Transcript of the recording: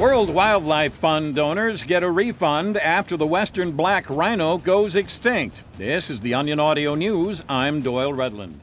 World Wildlife Fund donors get a refund after the western black rhino goes extinct. This is the Onion Audio News. I'm Doyle Redland.